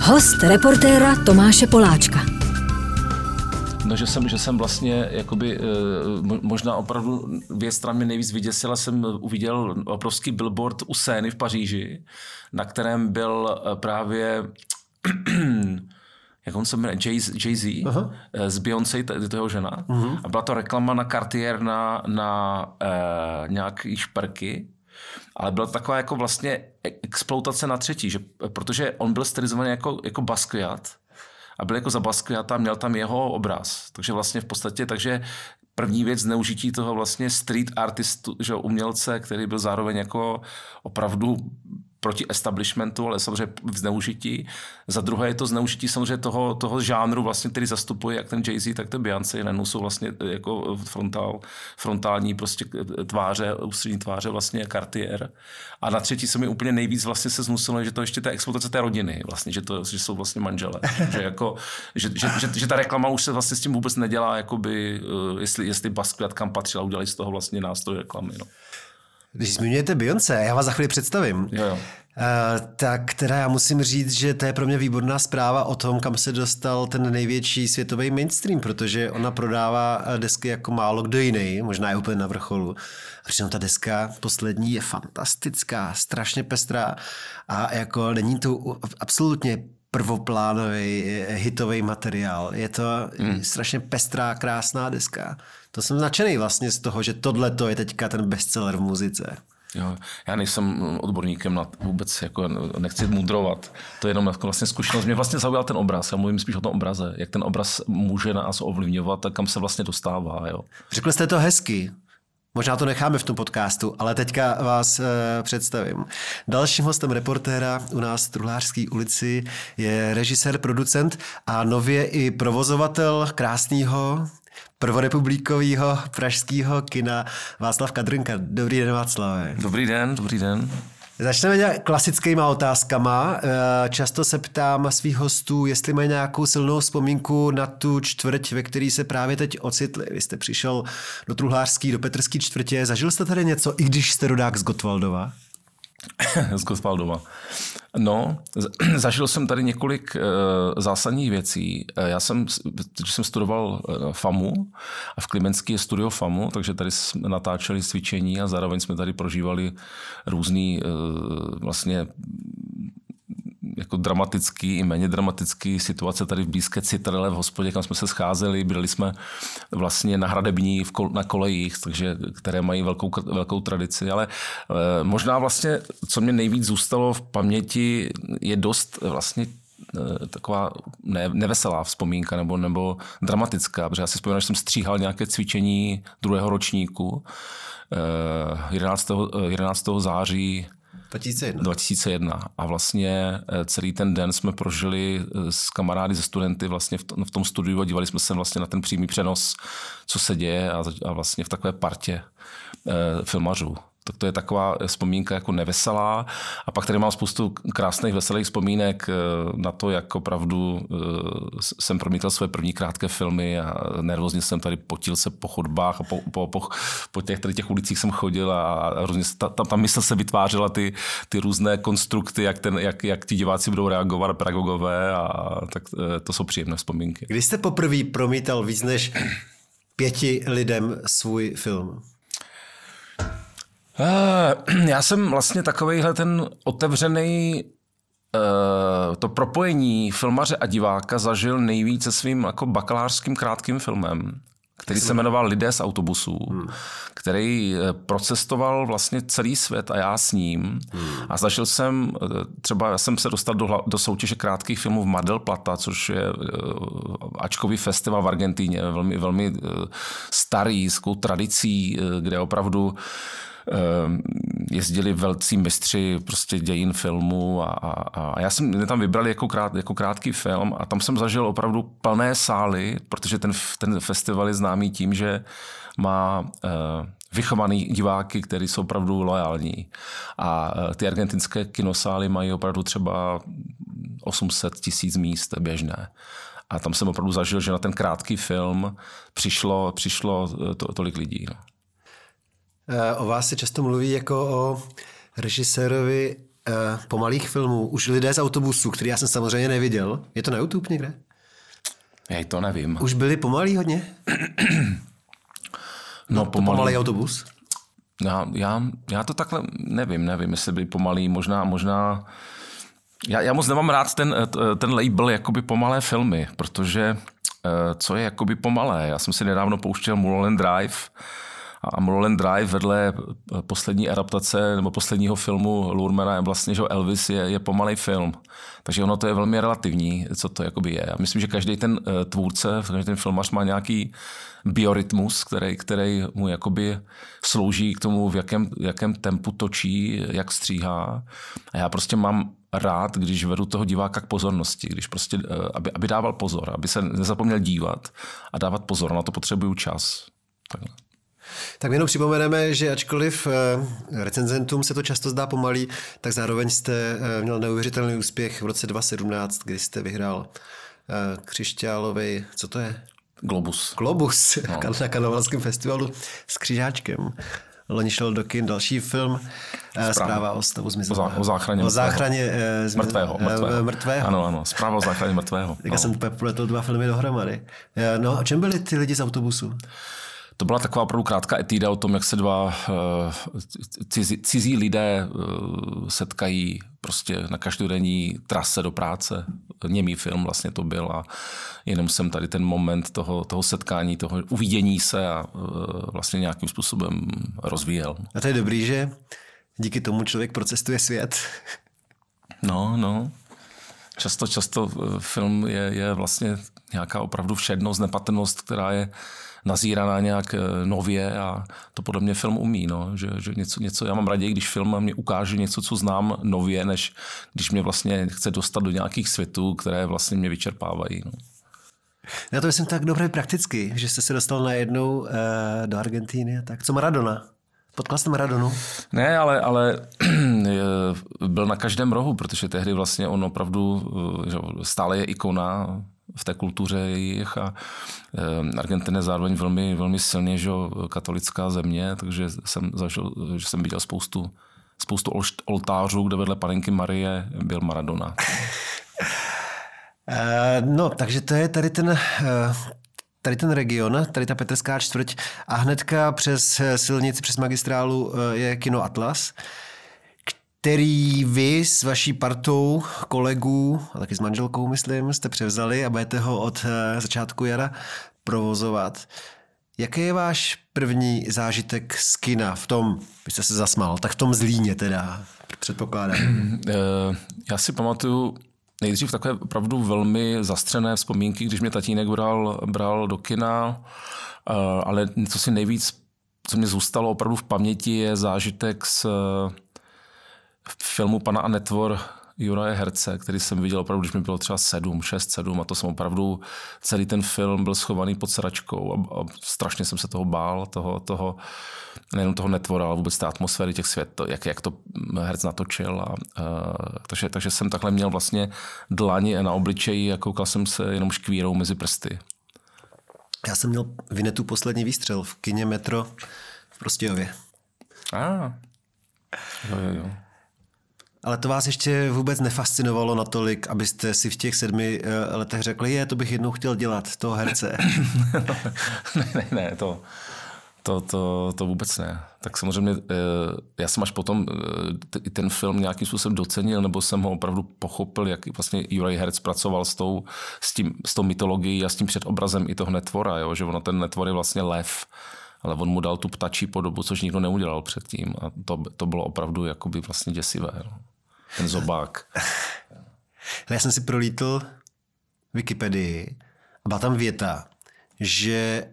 Host reportéra Tomáše Poláčka. No, že jsem, že jsem vlastně, jakoby, eh, možná opravdu věc, která mě nejvíc vyděsila, jsem uviděl obrovský billboard u Sény v Paříži, na kterém byl eh, právě jak on se jmenuje, Jay-Z, uh-huh. z Beyoncé, to je jeho žena. Uh-huh. A byla to reklama na Cartier na, na uh, nějaký šperky. Ale byla to taková jako vlastně exploutace na třetí, že, protože on byl stylizovaný jako, jako Basquiat a byl jako za Basquiata a měl tam jeho obraz. Takže vlastně v podstatě, takže první věc zneužití toho vlastně street artistu, že umělce, který byl zároveň jako opravdu proti establishmentu, ale samozřejmě v zneužití. Za druhé je to zneužití samozřejmě toho, toho žánru, vlastně, který zastupuje jak ten Jay-Z, tak ten Beyoncé. Najednou jsou vlastně eh, jako frontál, frontální prostě eh, tváře, ústřední tváře vlastně Cartier. A na třetí se mi úplně nejvíc vlastně se zmusilo, že to ještě ta exploatace té rodiny, vlastně, že, to, že jsou vlastně manžele. že, jako, že, že, že, že, ta reklama už se vlastně s tím vůbec nedělá, jakoby, eh, jestli, jestli Basquiat kam patřila, udělali z toho vlastně nástroj reklamy. No. Když zmiňujete Beyoncé, já vás za chvíli představím. Jo, jo. Uh, tak teda já musím říct, že to je pro mě výborná zpráva o tom, kam se dostal ten největší světový mainstream, protože ona prodává eh, desky jako málo kdo jiný, možná je úplně na vrcholu. A přitom ta deska poslední je fantastická, strašně pestrá a jako není to absolutně prvoplánový eh, hitový materiál. Je to hmm. strašně pestrá, krásná deska. To jsem nadšený vlastně z toho, že tohle je teďka ten bestseller v muzice. Jo, já nejsem odborníkem na vůbec, jako nechci mudrovat. To je jenom jako vlastně zkušenost. Mě vlastně zaujal ten obraz. Já mluvím spíš o tom obraze. Jak ten obraz může nás ovlivňovat a kam se vlastně dostává. Jo. Řekl jste to hezky. Možná to necháme v tom podcastu, ale teďka vás e, představím. Dalším hostem reportéra u nás v Truhlářské ulici je režisér, producent a nově i provozovatel krásného prvorepublikového pražského kina Václav Kadrnka. Dobrý den, Václav. Dobrý den, dobrý den. Začneme klasickýma otázkama. Eh, často se ptám svých hostů, jestli mají nějakou silnou vzpomínku na tu čtvrť, ve které se právě teď ocitli. Vy jste přišel do Truhlářský, do Petrský čtvrtě. Zažil jste tady něco, i když jste rodák z Gotwaldova? z Gotwaldova. No, zažil jsem tady několik uh, zásadních věcí. Uh, já jsem, když jsem studoval uh, FAMu a v Klimenský je studio FAMu, takže tady jsme natáčeli cvičení a zároveň jsme tady prožívali různý uh, vlastně jako dramatický i méně dramatický situace tady v blízké Citadele v hospodě, kam jsme se scházeli. Byli jsme vlastně na hradební v kol, na kolejích, takže, které mají velkou, velkou tradici. Ale e, možná vlastně, co mě nejvíc zůstalo v paměti, je dost vlastně eh, taková ne, neveselá vzpomínka nebo, nebo dramatická, protože já si vzpomínám, že jsem stříhal nějaké cvičení druhého ročníku 11. Eh, 11. září 2001. 2001. A vlastně eh, celý ten den jsme prožili eh, s kamarády, ze studenty vlastně v tom studiu a dívali jsme se vlastně na ten přímý přenos, co se děje a, a vlastně v takové partě eh, filmařů tak to je taková vzpomínka jako neveselá. A pak tady mám spoustu krásných, veselých vzpomínek eh, na to, jak opravdu eh, jsem promítal své první krátké filmy a nervózně jsem tady potil se po chodbách a po, po, po, po těch, tady těch ulicích jsem chodil a, různě ta, ta, mysl se vytvářela ty, ty různé konstrukty, jak, ten, jak, jak ti diváci budou reagovat, pedagogové a tak eh, to jsou příjemné vzpomínky. Kdy jste poprvé promítal víc než pěti lidem svůj film? Eh, já jsem vlastně takovejhle ten otevřený eh, to propojení filmaře a diváka zažil nejvíce svým jako bakalářským krátkým filmem, který se jmenoval Lidé z autobusů, hmm. který eh, procestoval vlastně celý svět a já s ním. Hmm. A zažil jsem, třeba já jsem se dostal do, do soutěže krátkých filmů v Mar del Plata, což je ačkový festival v Argentíně, velmi, velmi starý, s tradicí, kde opravdu jezdili velcí mistři prostě dějin filmu a, a, a já jsem mě tam vybral jako, krát, jako krátký film a tam jsem zažil opravdu plné sály, protože ten, ten festival je známý tím, že má uh, vychovaný diváky, kteří jsou opravdu loajální. A uh, ty argentinské kinosály mají opravdu třeba 800 tisíc míst běžné. A tam jsem opravdu zažil, že na ten krátký film přišlo, přišlo to, tolik lidí. No. O vás se často mluví jako o režisérovi pomalých filmů, už lidé z autobusu, který já jsem samozřejmě neviděl. Je to na YouTube někde? Já to nevím. Už byli pomalý hodně? No, to pomalý autobus? Já, já, já to takhle nevím, nevím, jestli by pomalý, možná, možná... Já, já moc nemám rád ten, ten label jakoby pomalé filmy, protože eh, co je jakoby pomalé? Já jsem si nedávno pouštěl Mulholland Drive a Mulholland Drive vedle poslední adaptace nebo posledního filmu Lurmana je vlastně, že Elvis je, je pomalý film. Takže ono to je velmi relativní, co to jakoby je. Já myslím, že každý ten eh, tvůrce, každý ten filmař má nějaký biorytmus, který, který mu jakoby slouží k tomu, v jakém, jakém tempu točí, jak stříhá. A já prostě mám rád, když vedu toho diváka k pozornosti, když prostě, eh, aby, aby dával pozor, aby se nezapomněl dívat a dávat pozor, na to potřebuju čas. Takhle. Tak jenom připomeneme, že ačkoliv eh, recenzentům se to často zdá pomalý, tak zároveň jste eh, měl neuvěřitelný úspěch v roce 2017, kdy jste vyhrál křišťálový, co to je? Globus. Globus no. na Kanovalském festivalu s křižáčkem. Loni šel do kin další film Zpráva, Zpráva o stavu zmizelého. O, záchraně, o záchraně uh, mrtvého, mrtvého. mrtvého. Ano, ano, Zpráva o záchraně mrtvého. Tak no. jsem popletl dva filmy dohromady. No a čem byli ty lidi z autobusu? To byla taková opravdu krátká etída o tom, jak se dva uh, cizí, cizí lidé uh, setkají prostě na každodenní trase do práce. Němý film vlastně to byl a jenom jsem tady ten moment toho, toho setkání, toho uvidění se a uh, vlastně nějakým způsobem rozvíjel. A to je dobrý, že díky tomu člověk procestuje svět. No, no. Často, často film je, je vlastně nějaká opravdu všednost, nepatrnost, která je nazíraná nějak eh, nově a to podle mě film umí, no, že, že něco, něco, já mám raději, když film mě ukáže něco, co znám nově, než když mě vlastně chce dostat do nějakých světů, které vlastně mě vyčerpávají. No. Já to myslím tak dobře prakticky, že jste se dostal najednou uh, do Argentíny. Tak co Maradona? Potkal jste Maradonu? Ne, ale, ale byl na každém rohu, protože tehdy vlastně on opravdu že stále je ikona v té kultuře jejich a eh, Argentina je zároveň velmi, velmi silně že, katolická země, takže jsem zažil, že jsem viděl spoustu, spoustu oltářů, kde vedle panenky Marie byl Maradona. Eh, no, takže to je tady ten, eh, tady ten region, tady ta Petrská čtvrť a hnedka přes silnici, přes magistrálu je kino Atlas který vy s vaší partou kolegů, a taky s manželkou, myslím, jste převzali a budete ho od eh, začátku jara provozovat. Jaký je váš první zážitek z kina v tom, vy jste se zasmál, tak v tom zlíně teda, předpokládám. Eh, já si pamatuju nejdřív takové opravdu velmi zastřené vzpomínky, když mě tatínek bral, bral do kina, eh, ale co si nejvíc, co mě zůstalo opravdu v paměti, je zážitek s filmu pana a netvor Juraje Herce, který jsem viděl opravdu, když mi bylo třeba 7, 6, 7 a to jsem opravdu, celý ten film byl schovaný pod sračkou a, a strašně jsem se toho bál, toho, toho nejenom toho netvora, ale vůbec té atmosféry těch svět, jak, jak to herc natočil. A, a, takže, takže jsem takhle měl vlastně dlani na obličeji a koukal jsem se jenom škvírou mezi prsty. Já jsem měl Vinetu poslední výstřel v kině Metro v Prostějově. A, ah. jo, jo, jo. Ale to vás ještě vůbec nefascinovalo natolik, abyste si v těch sedmi eh, letech řekli, je, to bych jednou chtěl dělat, toho herce. ne, ne, ne, to, to, to, to vůbec ne. Tak samozřejmě eh, já jsem až potom eh, ten film nějakým způsobem docenil, nebo jsem ho opravdu pochopil, jak vlastně Juraj Herc pracoval s tou, s, tím, s tou mytologií a s tím předobrazem i toho netvora, jo? že ono ten netvor je vlastně lev, ale on mu dal tu ptačí podobu, což nikdo neudělal předtím a to, to bylo opravdu jakoby vlastně děsivé. No ten zobák. Já jsem si prolítl Wikipedii a byla tam věta, že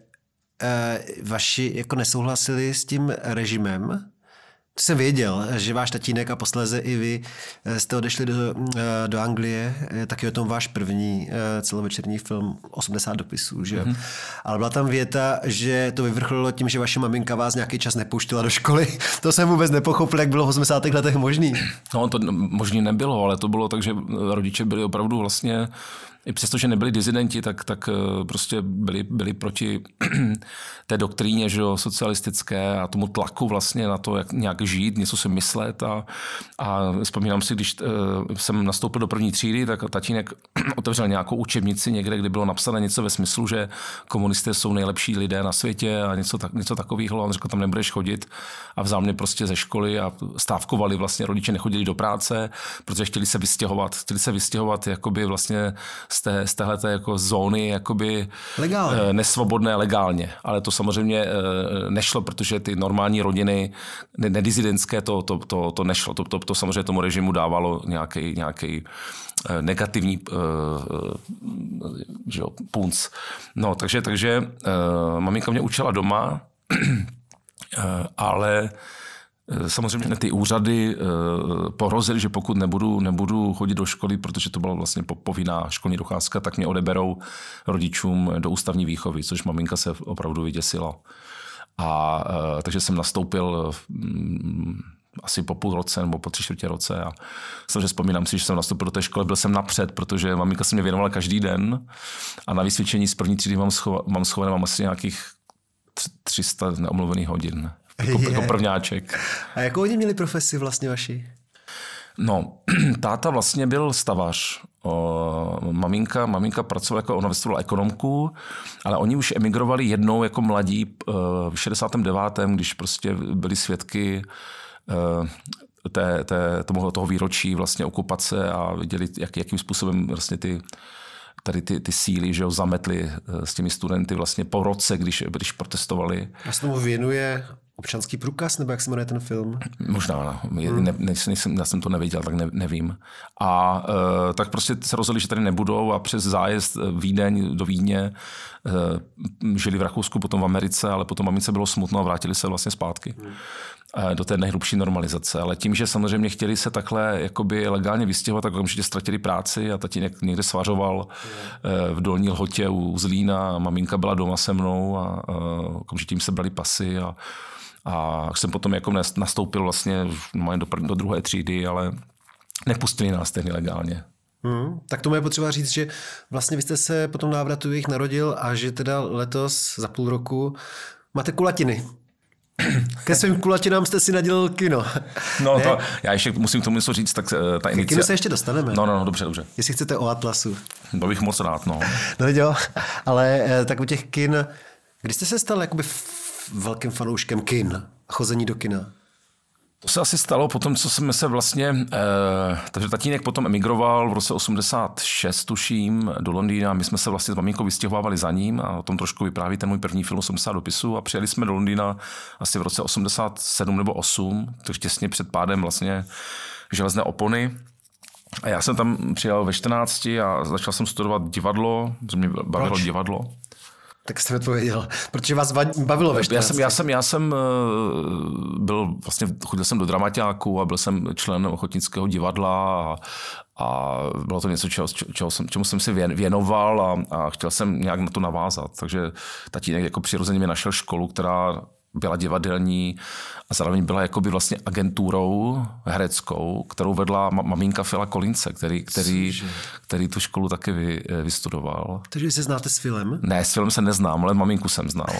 eh, vaši jako nesouhlasili s tím režimem, jsem věděl, že váš tatínek a posléze i vy eh, jste odešli do, eh, do Anglie, taky o tom váš první eh, celovečerní film 80 dopisů, že mm-hmm. Ale byla tam věta, že to vyvrcholilo tím, že vaše maminka vás nějaký čas nepouštila do školy. To jsem vůbec nepochopil, jak bylo v 80. letech možný. No, to možný nebylo, ale to bylo tak, že rodiče byli opravdu vlastně i přesto, že nebyli dizidenti, tak, tak eh, prostě byli, byli proti té doktríně že jo, socialistické a tomu tlaku vlastně na to, jak nějak žít, něco si myslet. A, a vzpomínám si, když uh, jsem nastoupil do první třídy, tak tatínek otevřel nějakou učebnici někde, kde bylo napsané něco ve smyslu, že komunisté jsou nejlepší lidé na světě a něco, tak, něco takového. On řekl, tam nebudeš chodit a vzal mě prostě ze školy a stávkovali vlastně, rodiče nechodili do práce, protože chtěli se vystěhovat, chtěli se vystěhovat jakoby vlastně z, té, z téhleté jako zóny jakoby legálně. Eh, nesvobodné legálně. Ale to samozřejmě eh, nešlo, protože ty normální rodiny, nedizidentské, to, to, to, to nešlo. To, to, to samozřejmě tomu režimu dávalo nějaký, nějaký eh, negativní že jo, punc. No, takže, takže maminka mě učila doma, ale samozřejmě ty úřady eh, pohrozily, že pokud nebudu, nebudu chodit do školy, protože to byla vlastně povinná školní docházka, tak mě odeberou rodičům do ústavní výchovy, což maminka se opravdu vyděsila. A eh, takže jsem nastoupil mm, asi po půl roce nebo po tři čtvrtě roce a samozřejmě vzpomínám si, že jsem nastoupil do té školy, byl jsem napřed, protože maminka se mě věnovala každý den a na vysvědčení z první třídy mám, mám schované, mám asi nějakých 300 neomluvených hodin jako, jako prvňáček. A jakou oni měli profesi vlastně vaši? No, táta vlastně byl stavař. O, maminka, maminka pracovala jako, ona vystudovala ekonomku, ale oni už emigrovali jednou jako mladí e, v 69. když prostě byli svědky e, té, té, tomu, toho výročí vlastně okupace a viděli, jak, jakým způsobem vlastně ty tady ty, ty síly, že ho zametli e, s těmi studenty vlastně po roce, když, když protestovali. A se tomu věnuje Občanský průkaz, nebo jak se jmenuje ten film? Možná, no. Hmm. Ne, ne, nejsem, já jsem to neviděl, tak ne, nevím. A uh, tak prostě se rozhodli, že tady nebudou a přes zájezd e, Vídeň do Vídně uh, žili v Rakousku, potom v Americe, ale potom mamince bylo smutno a vrátili se vlastně zpátky. Hmm do té nejhrubší normalizace. Ale tím, že samozřejmě chtěli se takhle jakoby legálně vystěhovat, tak okamžitě ztratili práci a tatínek někde svařoval hmm. v Dolní Lhotě u Zlína a maminka byla doma se mnou a, a okamžitě jim se brali pasy a a jsem potom jako nastoupil vlastně do, do druhé třídy, ale nepustili nás tehdy legálně. Hmm, tak tomu je potřeba říct, že vlastně vy jste se po tom návratu jich narodil a že teda letos za půl roku máte kulatiny. Ke svým kulatinám jste si nadělal kino. No to, já ještě musím k tomu něco říct, tak eh, ta inicia... Kino se ještě dostaneme. No, no, no, dobře, dobře. Jestli chcete o Atlasu. To bych moc rád, no. No jo, ale eh, tak u těch kin, kdy jste se stal jakoby velkým fanouškem kin a chození do kina? To se asi stalo potom, co jsme se vlastně, eh, takže tatínek potom emigroval v roce 86, tuším, do Londýna. My jsme se vlastně s maminkou vystěhovávali za ním a o tom trošku vypráví ten můj první film 80 dopisů a přijeli jsme do Londýna asi v roce 87 nebo 8, takže těsně před pádem vlastně železné opony. A já jsem tam přijel ve 14 a začal jsem studovat divadlo, protože mě bavilo Proč? divadlo. Tak jste odpověděl, protože vás bavilo ve já jsem, já jsem, já jsem eh, byl, vlastně chodil jsem do dramaťáku a byl jsem člen ochotnického divadla a, a bylo to něco, čeho, čeho jsem, čemu jsem si věnoval a, a chtěl jsem nějak na to navázat. Takže tatínek jako přirozeně mi našel školu, která byla divadelní a zároveň byla jakoby vlastně agenturou hereckou, kterou vedla maminka Fila Kolince, který, který, který tu školu taky vy, eh, vystudoval. Takže se znáte s Filem? Ne, s Filem se neznám, ale maminku jsem znal.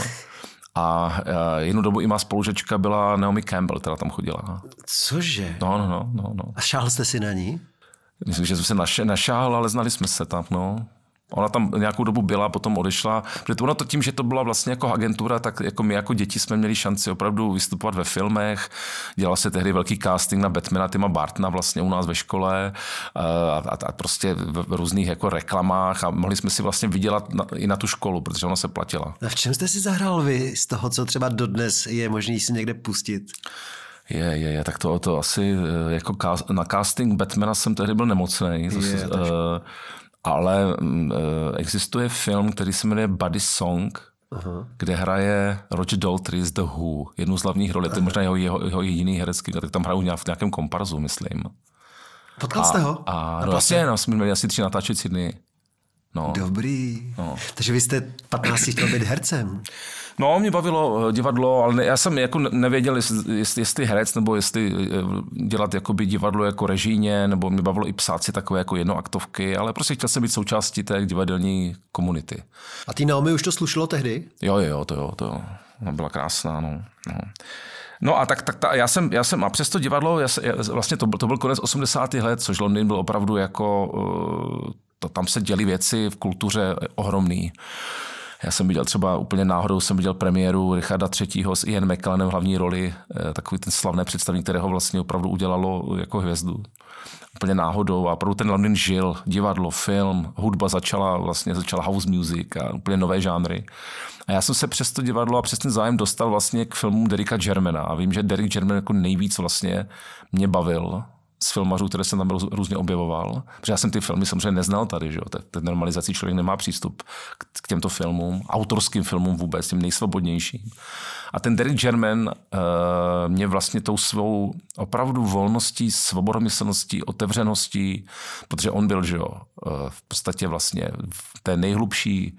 A uh, jednu dobu i má spolužečka byla Naomi Campbell, která tam chodila. Cože? No, no, no. no, no. A šáhl jste si na ní? Myslím, že jsem se našáhl, ale znali jsme se tam, no. Ona tam nějakou dobu byla, potom odešla. Protože ono to tím, že to byla vlastně jako agentura, tak jako my jako děti jsme měli šanci opravdu vystupovat ve filmech. Dělal se tehdy velký casting na Batmana Tima Bartna vlastně u nás ve škole a, a, a prostě v různých jako reklamách a mohli jsme si vlastně vydělat na, i na tu školu, protože ona se platila. A v čem jste si zahrál vy z toho, co třeba dodnes je možný si někde pustit? Je, je, je, tak to, to asi eh, jako na casting Batmana jsem tehdy byl nemocný. Je, ale mm, eh, existuje film, který se jmenuje Buddy Song, Aha. kde hraje Roger Daltrey z The Who, jednu z hlavních rolí, to je možná jeho, jeho, jeho jediný herecký, tak tam hrajou v nějakém komparzu, myslím. Potkal jste ho? A, a no, vlastně, no, jsme měli asi tři natáčecí dny. No. Dobrý. No. Takže vy jste 15 chtěl být hercem. No, mě bavilo eh, divadlo, ale ne, já jsem jako nevěděl, jestli, jestli, jestli herec, nebo jestli eh, dělat jakoby divadlo jako režíně, nebo mě bavilo i psát si takové jako jednoaktovky, ale prostě chtěl jsem být součástí té divadelní komunity. A ty Naomi už to slušilo tehdy? Jo, jo, to jo, to jo. Ona byla krásná, no. no. No a tak, tak ta, já jsem, já jsem, a přes to divadlo, já, já, vlastně to, to byl konec 80. let, což Londýn byl opravdu jako, uh, to, tam se děly věci v kultuře ohromný. Já jsem viděl třeba úplně náhodou, jsem viděl premiéru Richarda III. s Ian McKellanem v hlavní roli, eh, takový ten slavné představení, kterého vlastně opravdu udělalo jako hvězdu. Úplně náhodou a opravdu ten London žil, divadlo, film, hudba začala vlastně, začala house music a úplně nové žánry. A já jsem se přes to divadlo a přes ten zájem dostal vlastně k filmu Derika Germana a vím, že Derek German jako nejvíc vlastně mě bavil z filmařů, které jsem tam různě objevoval. Protože já jsem ty filmy samozřejmě neznal tady, že jo. Ten normalizací člověk nemá přístup k těmto filmům, autorským filmům vůbec, tím nejsvobodnějším. A ten Derek German uh, mě vlastně tou svou opravdu volností, svobodomyslností, otevřeností, protože on byl, že jo, uh, v podstatě vlastně v té nejhlubší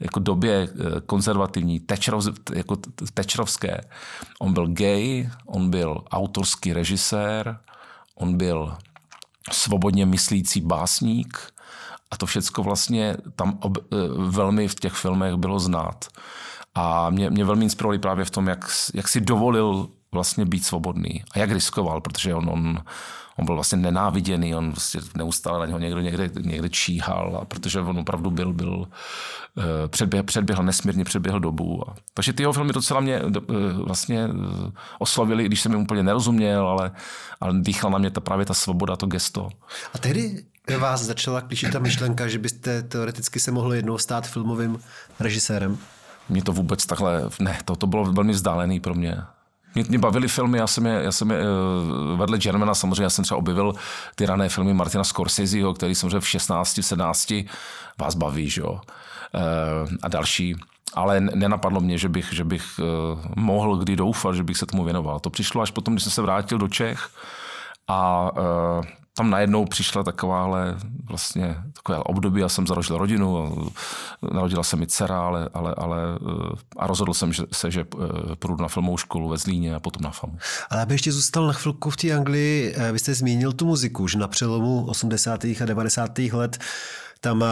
jako době eh, konzervativní, tečrov, jako tečrovské. On byl gay, on byl autorský režisér, On byl svobodně myslící básník a to všecko vlastně tam ob, eh, velmi v těch filmech bylo znát. A mě, mě velmi inspirovali právě v tom, jak, jak si dovolil vlastně být svobodný a jak riskoval, protože on, on, on byl vlastně nenáviděný, on vlastně neustále na něho někdo někde, někde číhal, a protože on opravdu byl, byl eh, předběhl, předběhl nesmírně předběhl dobu. A, takže ty jeho filmy docela mě eh, vlastně eh, oslovili, když jsem jim úplně nerozuměl, ale, ale dýchla na mě ta, právě ta svoboda, to gesto. A tehdy vás začala klíčit ta myšlenka, že byste teoreticky se mohli jednou stát filmovým režisérem? Mě to vůbec takhle, ne, to, to bylo velmi vzdálený pro mě. Mě, mě bavily filmy, já jsem je, já jsem je eh, vedle Germana samozřejmě, já jsem třeba objevil ty rané filmy Martina Scorseseho, který samozřejmě v 16, 17 vás baví, že jo. Eh, a další. Ale nenapadlo mě, že bych, že bych eh, mohl kdy doufat, že bych se tomu věnoval. To přišlo až potom, když jsem se vrátil do Čech a tam najednou přišla takováhle vlastně takové období, já jsem zarožil rodinu, narodila se mi dcera, ale, ale, ale a rozhodl jsem že, se, že eh, půjdu na filmovou školu ve Zlíně a potom na FAMu. Ale aby ještě zůstal na chvilku v té Anglii, eh, vy jste zmínil tu muziku, že na přelomu 80. a 90. let tam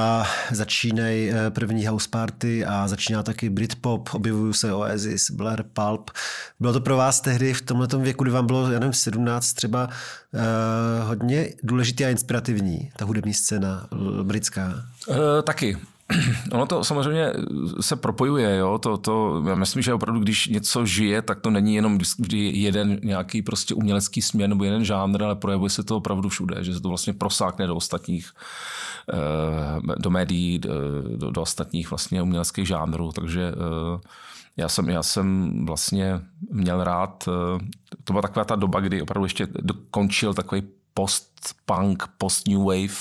začínají eh, první house party a začíná taky Britpop, objevují se Oasis, Blair, Pulp. Bylo to pro vás tehdy v tomhle věku, kdy vám bylo, já nevím, 17 třeba, uh, hodně důležitý a inspirativní, ta hudební scéna britská? Uh, taky. Ono to samozřejmě se propojuje, jo? To, to, já myslím, že opravdu, když něco žije, tak to není jenom vždy jeden nějaký prostě umělecký směr nebo jeden žánr, ale projevuje se to opravdu všude, že se to vlastně prosákne do ostatních Eh, do médií, do, do ostatních vlastně uměleckých žánrů, takže eh, já jsem, já jsem vlastně měl rád, eh, to byla taková ta doba, kdy opravdu ještě dokončil takový post-punk, post-new wave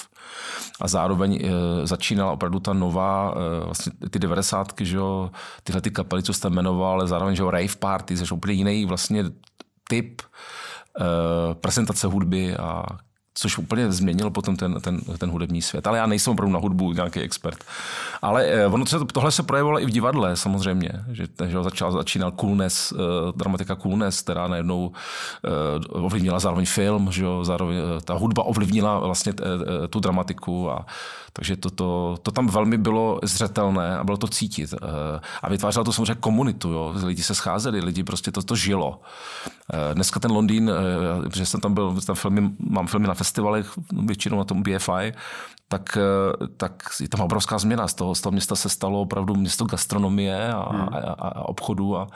a zároveň e, začínala opravdu ta nová, e, vlastně ty devadesátky, že jo, tyhle ty kapely, co jste jmenoval, ale zároveň, že jo, rave party, což úplně jiný vlastně typ e, prezentace hudby a což úplně změnilo potom ten, ten, ten hudební svět. Ale já nejsem opravdu na hudbu nějaký expert. Ale eh, ono se, tohle se projevovalo i v divadle samozřejmě, že, že začal, začínal Coolness, uh, dramatika Coolness, která najednou uh, ovlivnila zároveň film, že jo, zároveň uh, ta hudba ovlivnila vlastně t, uh, tu dramatiku a takže to, to, to tam velmi bylo zřetelné a bylo to cítit. Uh, a vytvářelo to samozřejmě komunitu, jo. lidi se scházeli, lidi prostě to, to žilo. Uh, dneska ten Londýn, uh, protože jsem tam byl, tam filmy, mám filmy na festivalech, většinou na tom BFI, tak, eh, tak je tam obrovská změna. Z toho, z toho města se stalo opravdu město gastronomie a, hmm. a, a obchodu a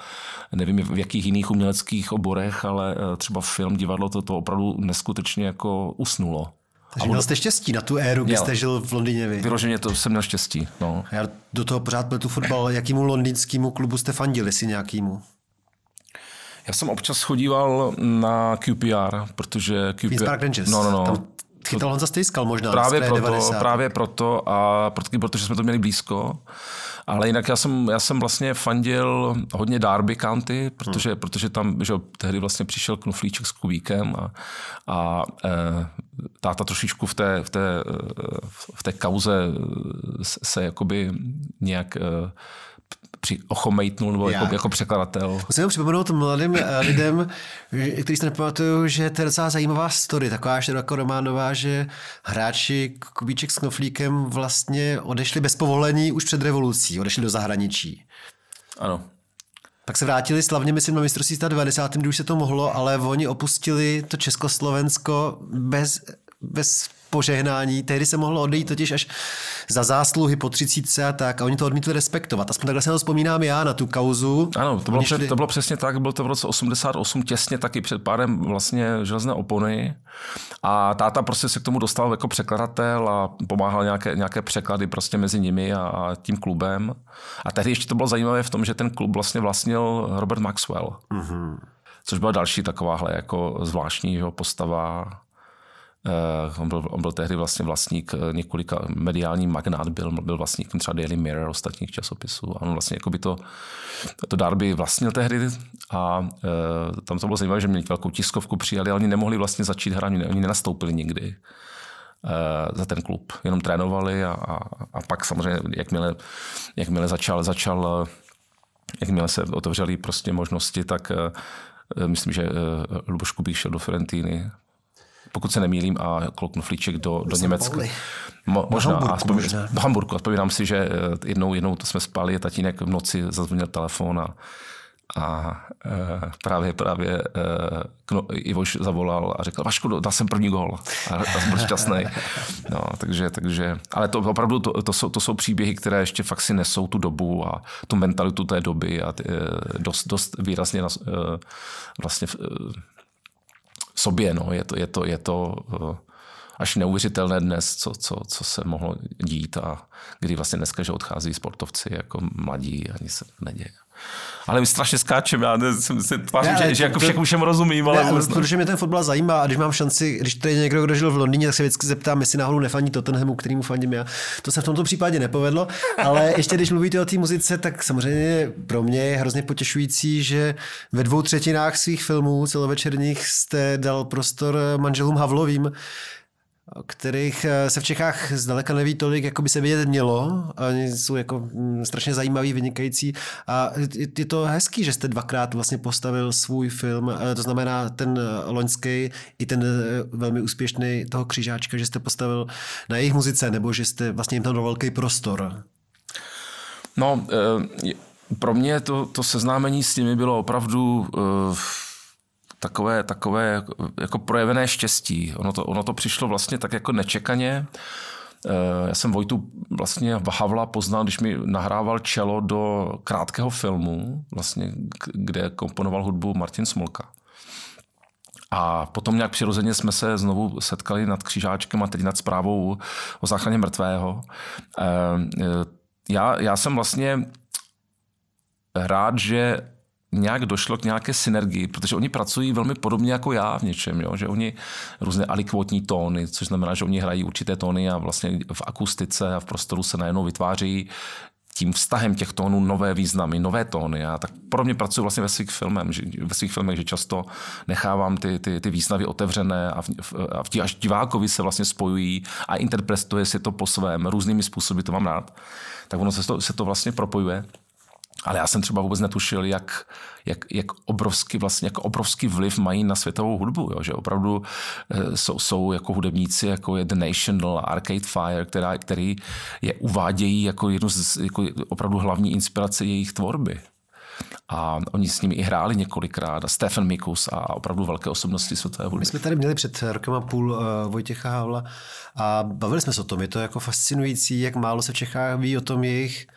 nevím v jakých jiných uměleckých oborech, ale eh, třeba film, divadlo, to, to opravdu neskutečně jako usnulo. Takže měl jste štěstí na tu éru, kdy jste žil v Londýně vy. Vyloženě to jsem měl štěstí. No. Já do toho pořád byl tu fotbal. Jakýmu londýnskému klubu jste fandili si nějakýmu? Já jsem občas chodíval na QPR, protože QPR... Queen's Park Rangers. No, no, no. Tam chytal Honza Stejskal možná. Právě proto, 90. právě proto a proto, protože jsme to měli blízko Ale jinak já jsem, já jsem vlastně fandil hodně Darby County, protože, hmm. protože tam že tehdy vlastně přišel Knuflíček s Kubíkem a, a e, táta trošičku v té, v té, v té kauze se jakoby nějak e, při ochomejtnul nebo jako, jako překladatel. Musím připomenout mladým eh, lidem, kteří si nepamatují, že to je docela zajímavá story, taková jako románová, že hráči Kubíček s Knoflíkem vlastně odešli bez povolení už před revolucí, odešli do zahraničí. Ano. Pak se vrátili slavně, myslím, na mistrovství 90. kdy už se to mohlo, ale oni opustili to Československo bez, bez požehnání. Tehdy se mohlo odejít totiž až za zásluhy po třicítce a tak a oni to odmítli respektovat. Aspoň takhle se to vzpomínám já na tu kauzu. Ano, to bylo, šli... to bylo přesně tak, bylo to v roce 88, těsně taky před pádem vlastně železné opony a táta prostě se k tomu dostal jako překladatel a pomáhal nějaké, nějaké překlady prostě mezi nimi a, a tím klubem. A tehdy ještě to bylo zajímavé v tom, že ten klub vlastně vlastnil Robert Maxwell. Mm-hmm. Což byla další takováhle jako zvláštní postava Uh, on, byl, on byl tehdy vlastně vlastník eh, několika mediální magnát, byl, byl vlastníkem třeba Daily Mirror, ostatních časopisů. A on vlastně jako by to, to Darby vlastnil tehdy a uh, tam to bylo zajímavé, že měli velkou tiskovku přijali, ale oni nemohli vlastně začít hrát, oni nenastoupili nikdy za ten klub, jenom trénovali a, a, a pak samozřejmě, jakmile, jakmile začal, začal jakmile se otevřely prostě možnosti, tak myslím, že Luboš Kubík šel do Fiorentiny, pokud se nemýlím, a kloknu flíček do, do Německa. Mo, možná, Hamburgu, a vzpomín, možná. do Hamburgu. A vzpomínám si, že eh, jednou, jednou to jsme spali, tatínek v noci zazvonil telefon a, a e, právě, právě e, kno, Ivoš zavolal a řekl, Vašku, dal jsem první gol. A, a jsem byl šťastný. No, takže, takže, ale to opravdu to, to, jsou, to jsou příběhy, které ještě fakt si nesou tu dobu a tu mentalitu té doby a ty, dost, dost výrazně vlastně sobě. No. Je to, je to, je to eh, až neuvěřitelné dnes, co, co, co se mohlo dít a kdy vlastně dneska, že odchází sportovci jako mladí, ani se neděje. Ale my strašně skáčeme, já se tvářím, že, že jako všechno všem rozumím, ale... Ne, protože mě ten fotbal zajímá a když mám šanci, když to je někdo, kdo žil v Londýně, tak se vždycky zeptám, jestli náhodou nefandí Tottenhamu, kterýmu fandím já. To se v tomto případě nepovedlo, ale ještě když mluvíte o té muzice, tak samozřejmě pro mě je hrozně potěšující, že ve dvou třetinách svých filmů celovečerních jste dal prostor manželům Havlovým, kterých eh, se v Čechách zdaleka neví tolik, jako by se vědět mělo. Oni jsou jako mm, strašně zajímaví, vynikající. A je to hezký, že jste dvakrát vlastně postavil svůj film, eh, to znamená ten eh, loňský i ten velmi úspěšný toho křižáčka, že jste postavil na jejich muzice, nebo že jste vlastně jim tam dal velký prostor. No, pro mě to, to seznámení s nimi bylo opravdu takové, takové jako projevené štěstí. Ono to, ono to přišlo vlastně tak jako nečekaně. Eh, já jsem Vojtu vlastně Havla poznal, když mi nahrával čelo do krátkého filmu, vlastně, kde komponoval hudbu Martin Smolka. A potom nějak přirozeně jsme se znovu setkali nad křižáčkem a teď nad zprávou o záchraně mrtvého. Eh, eh, já, já jsem vlastně rád, že nějak došlo k nějaké synergii, protože oni pracují velmi podobně jako já v něčem, jo? že oni různé alikvotní tóny, což znamená, že oni hrají určité tóny a vlastně v akustice a v prostoru se najednou vytváří tím vztahem těch tónů nové významy, nové tóny. Já tak podobně pracuji vlastně ve svých, filmem, že, ve svých filmech, že často nechávám ty, ty, ty význavy otevřené a, v, a v, až divákovi se vlastně spojují a interpretuje si to po svém, různými způsoby, to mám rád. Tak ono se to, se to vlastně propojuje. Ale já jsem třeba vůbec netušil, jak, jak, jak obrovský vlastně, jak obrovský vliv mají na světovou hudbu, jo? že opravdu e, jsou, jsou jako hudebníci, jako je The National, Arcade Fire, která, který je uvádějí jako jednu z jako opravdu hlavní inspirace jejich tvorby. A oni s nimi i hráli několikrát. A Stephen Mikus a opravdu velké osobnosti světové hudby. My jsme tady měli před rokem a půl uh, Vojtěcha Havla a bavili jsme se o tom. Je to jako fascinující, jak málo se v Čechách ví o tom jejich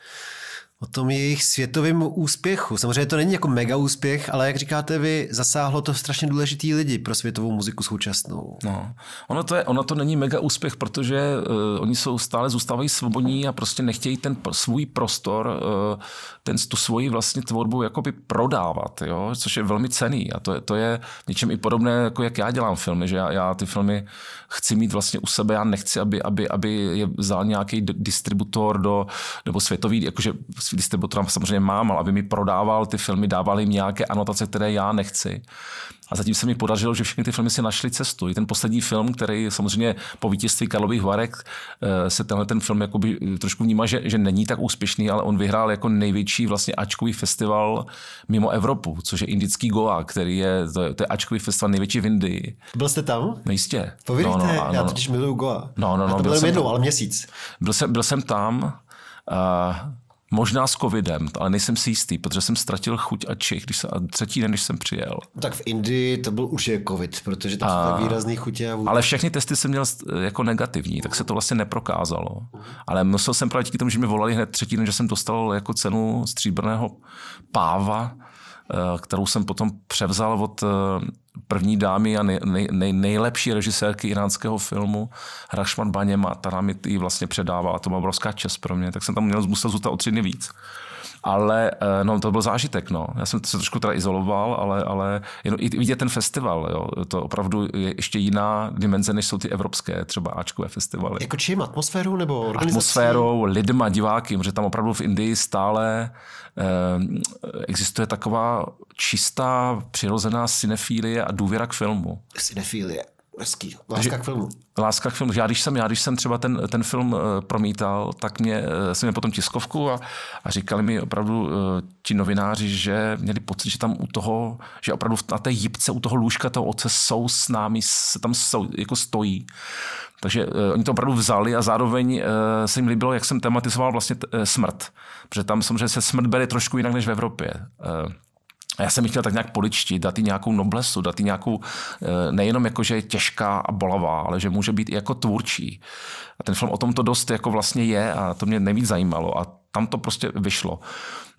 o tom jejich světovém úspěchu. Samozřejmě to není jako mega úspěch, ale jak říkáte vy, zasáhlo to strašně důležitý lidi pro světovou muziku současnou. No. Ono, to je, ono to není mega úspěch, protože uh, oni jsou stále zůstávají svobodní a prostě nechtějí ten svůj prostor, uh, ten, tu svoji vlastně tvorbu jakoby prodávat, jo? což je velmi cený. A to je, to je něčem i podobné, jako jak já dělám filmy, že já, já ty filmy chci mít vlastně u sebe, já nechci, aby, aby, aby je vzal nějaký distributor do, nebo světový, jakože distributora samozřejmě mám, ale aby mi prodával ty filmy, dával jim nějaké anotace, které já nechci. A zatím se mi podařilo, že všechny ty filmy si našly cestu. I ten poslední film, který samozřejmě po vítězství Karlových Varek eh, se tenhle ten film jakoby trošku vnímá, že, že není tak úspěšný, ale on vyhrál jako největší vlastně ačkový festival mimo Evropu, což je indický Goa, který je, to je, to je ačkový festival největší v Indii. Byl jste tam? No jistě. Povídejte, no, no, já totiž miluju Goa. No, no, no. To byl jednou, ale měsíc. Byl jsem, byl jsem tam, uh, Možná s covidem, ale nejsem si jistý, protože jsem ztratil chuť a čich, když se, a třetí den, než jsem přijel. Tak v Indii to byl určitě covid, protože tam a, jsou výrazný chutě. A vůbec... Ale všechny testy jsem měl jako negativní, tak se to vlastně neprokázalo. Ale musel jsem právě díky tomu, že mi volali hned třetí den, že jsem dostal jako cenu stříbrného páva, kterou jsem potom převzal od eh, první dámy a nej, nej, nej, nejlepší režisérky iránského filmu Rašman Baněma, ta nám ji vlastně předává a to má obrovská čest pro mě, tak jsem tam měl, musel zůstat o tři dny víc. Ale eh, no, to byl zážitek. No. Já jsem se trošku teda izoloval, ale, ale jen, i vidět ten festival, jo. to opravdu je ještě jiná dimenze, než jsou ty evropské, třeba Ačkové festivaly. Jako čím? Atmosférou nebo organizací? Atmosférou, lidma, diváky, protože tam opravdu v Indii stále eh, existuje taková čistá, přirozená cinefílie a důvěra k filmu. Cinefílie. Hezký. Láska k filmu. Láska k filmu. Já když jsem, já, když jsem třeba ten, ten film uh, promítal, tak mě, jsem měl potom tiskovku a, a říkali mi opravdu uh, ti novináři, že měli pocit, že tam u toho, že opravdu na té jipce u toho lůžka toho oce jsou s námi, se tam jsou, jako stojí. Takže uh, oni to opravdu vzali a zároveň uh, se jim líbilo, jak jsem tematizoval vlastně t, smrt. Protože tam samozřejmě se smrt bere trošku jinak než v Evropě. Uh, já jsem chtěl tak nějak poličtit, dát jí nějakou noblesu, dát jí nějakou, eh, nejenom jako, že je těžká a bolavá, ale že může být i jako tvůrčí. A ten film o tom to dost jako vlastně je a to mě nejvíc zajímalo a tam to prostě vyšlo.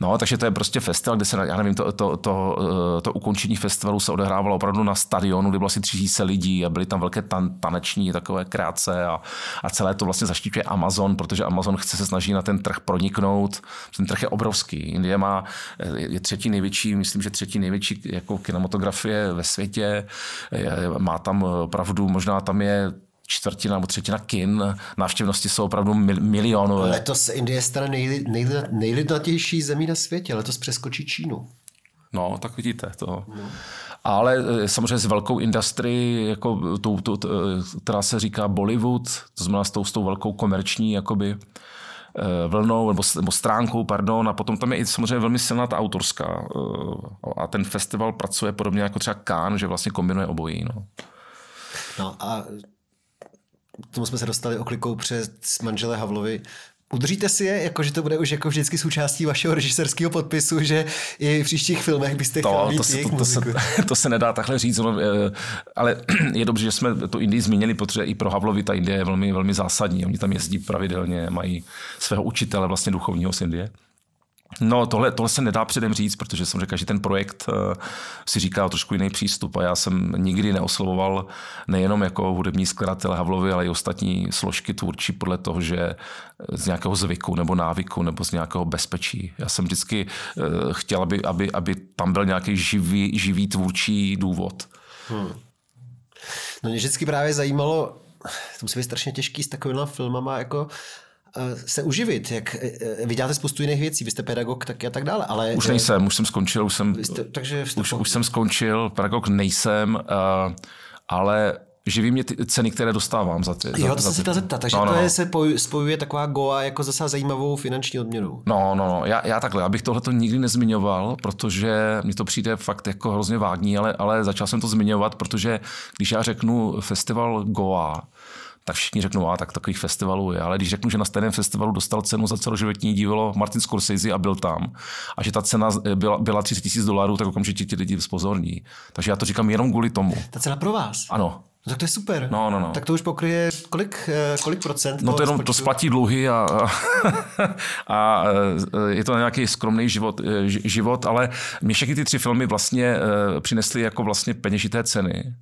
No, takže to je prostě festival, kde se, já nevím, to, to, to, eh, to ukončení festivalu se odehrávalo opravdu na stadionu, kde bylo asi 3000 lidí a byly tam velké tan, taneční takové krátce a, a celé to vlastně zaštiťuje Amazon, protože Amazon chce se snaží na ten trh proniknout. Ten trh je obrovský. Indie má, eh, je třetí největší, myslím, že třetí největší jako kinematografie ve světě. Má tam opravdu, možná tam je čtvrtina nebo třetina kin, návštěvnosti jsou opravdu mil, milionové. Letos Indie je stane nej, nej, nejlidnatější zemí na světě, letos přeskočí Čínu. No, tak vidíte to. No. Ale eh, samozřejmě s velkou industry, jako tu, tu, tu, která se říká Bollywood, to znamená s tou, s tou velkou komerční jakoby, eh, vlnou nebo, nebo stránkou, pardon, a potom tam je i samozřejmě velmi silná ta autorská. Eh, a ten festival pracuje podobně jako třeba Kán, že vlastně kombinuje obojí. No. No a tomu jsme se dostali oklikou přes manžele Havlovi. Udržíte si je, jako že to bude už jako vždycky součástí vašeho režisérského podpisu, že i v příštích filmech byste to, chtěl mít to, se, to, to, se, to se nedá takhle říct, no, ale je dobře, že jsme to Indii zmínili, protože i pro Havlovi ta Indie je velmi, velmi zásadní. Oni tam jezdí pravidelně, mají svého učitele vlastně duchovního z Indie. No, tohle, tohle se nedá předem říct, protože jsem řekl, že ten projekt uh, si říká trošku jiný přístup a já jsem nikdy neoslovoval nejenom jako hudební skladatel Havlovi, ale i ostatní složky tvůrčí podle toho, že z nějakého zvyku nebo návyku nebo z nějakého bezpečí. Já jsem vždycky uh, chtěl, aby, aby, aby tam byl nějaký živý, živý tvůrčí důvod. Hmm. No mě vždycky právě zajímalo, to musí být strašně těžký s takovými filmama, jako Eh, se uživit. Jak, eh, eh, vy děláte spoustu jiných věcí, vy jste pedagog taky a tak dále. Ale, už nejsem, už jsem skončil, už jsem, jste, takže už, už jsem skončil, pedagog nejsem, ale živí mě ty ceny, které dostávám za ty. Jo, za, to jsem se chtěl zeptat, takže no, no, to je, no. se spojuje taková Goa jako zase zajímavou finanční odměnu. No, no, no, já, já takhle, abych tohle to nikdy nezmiňoval, protože mi to přijde fakt jako hrozně vágní, ale, ale začal jsem to zmiňovat, protože když já řeknu festival Goa, tak všichni řeknou, a tak takových festivalů je. Ale když řeknu, že na stejném festivalu dostal cenu za celoživotní dílo Martin Scorsese a byl tam, a že ta cena byla, byla 30 tisíc dolarů, tak okamžitě ti lidi spozorní. Takže já to říkám jenom kvůli tomu. Ta cena pro vás? Ano. No tak to je super. No, no, no. Tak to už pokryje kolik, eh, kolik procent? No to jenom to rozpočtu? splatí dluhy a, a, a eh, je to nějaký skromný život, eh, ži- život, ale mě všechny ty tři filmy vlastně přinesly jako vlastně peněžité ceny,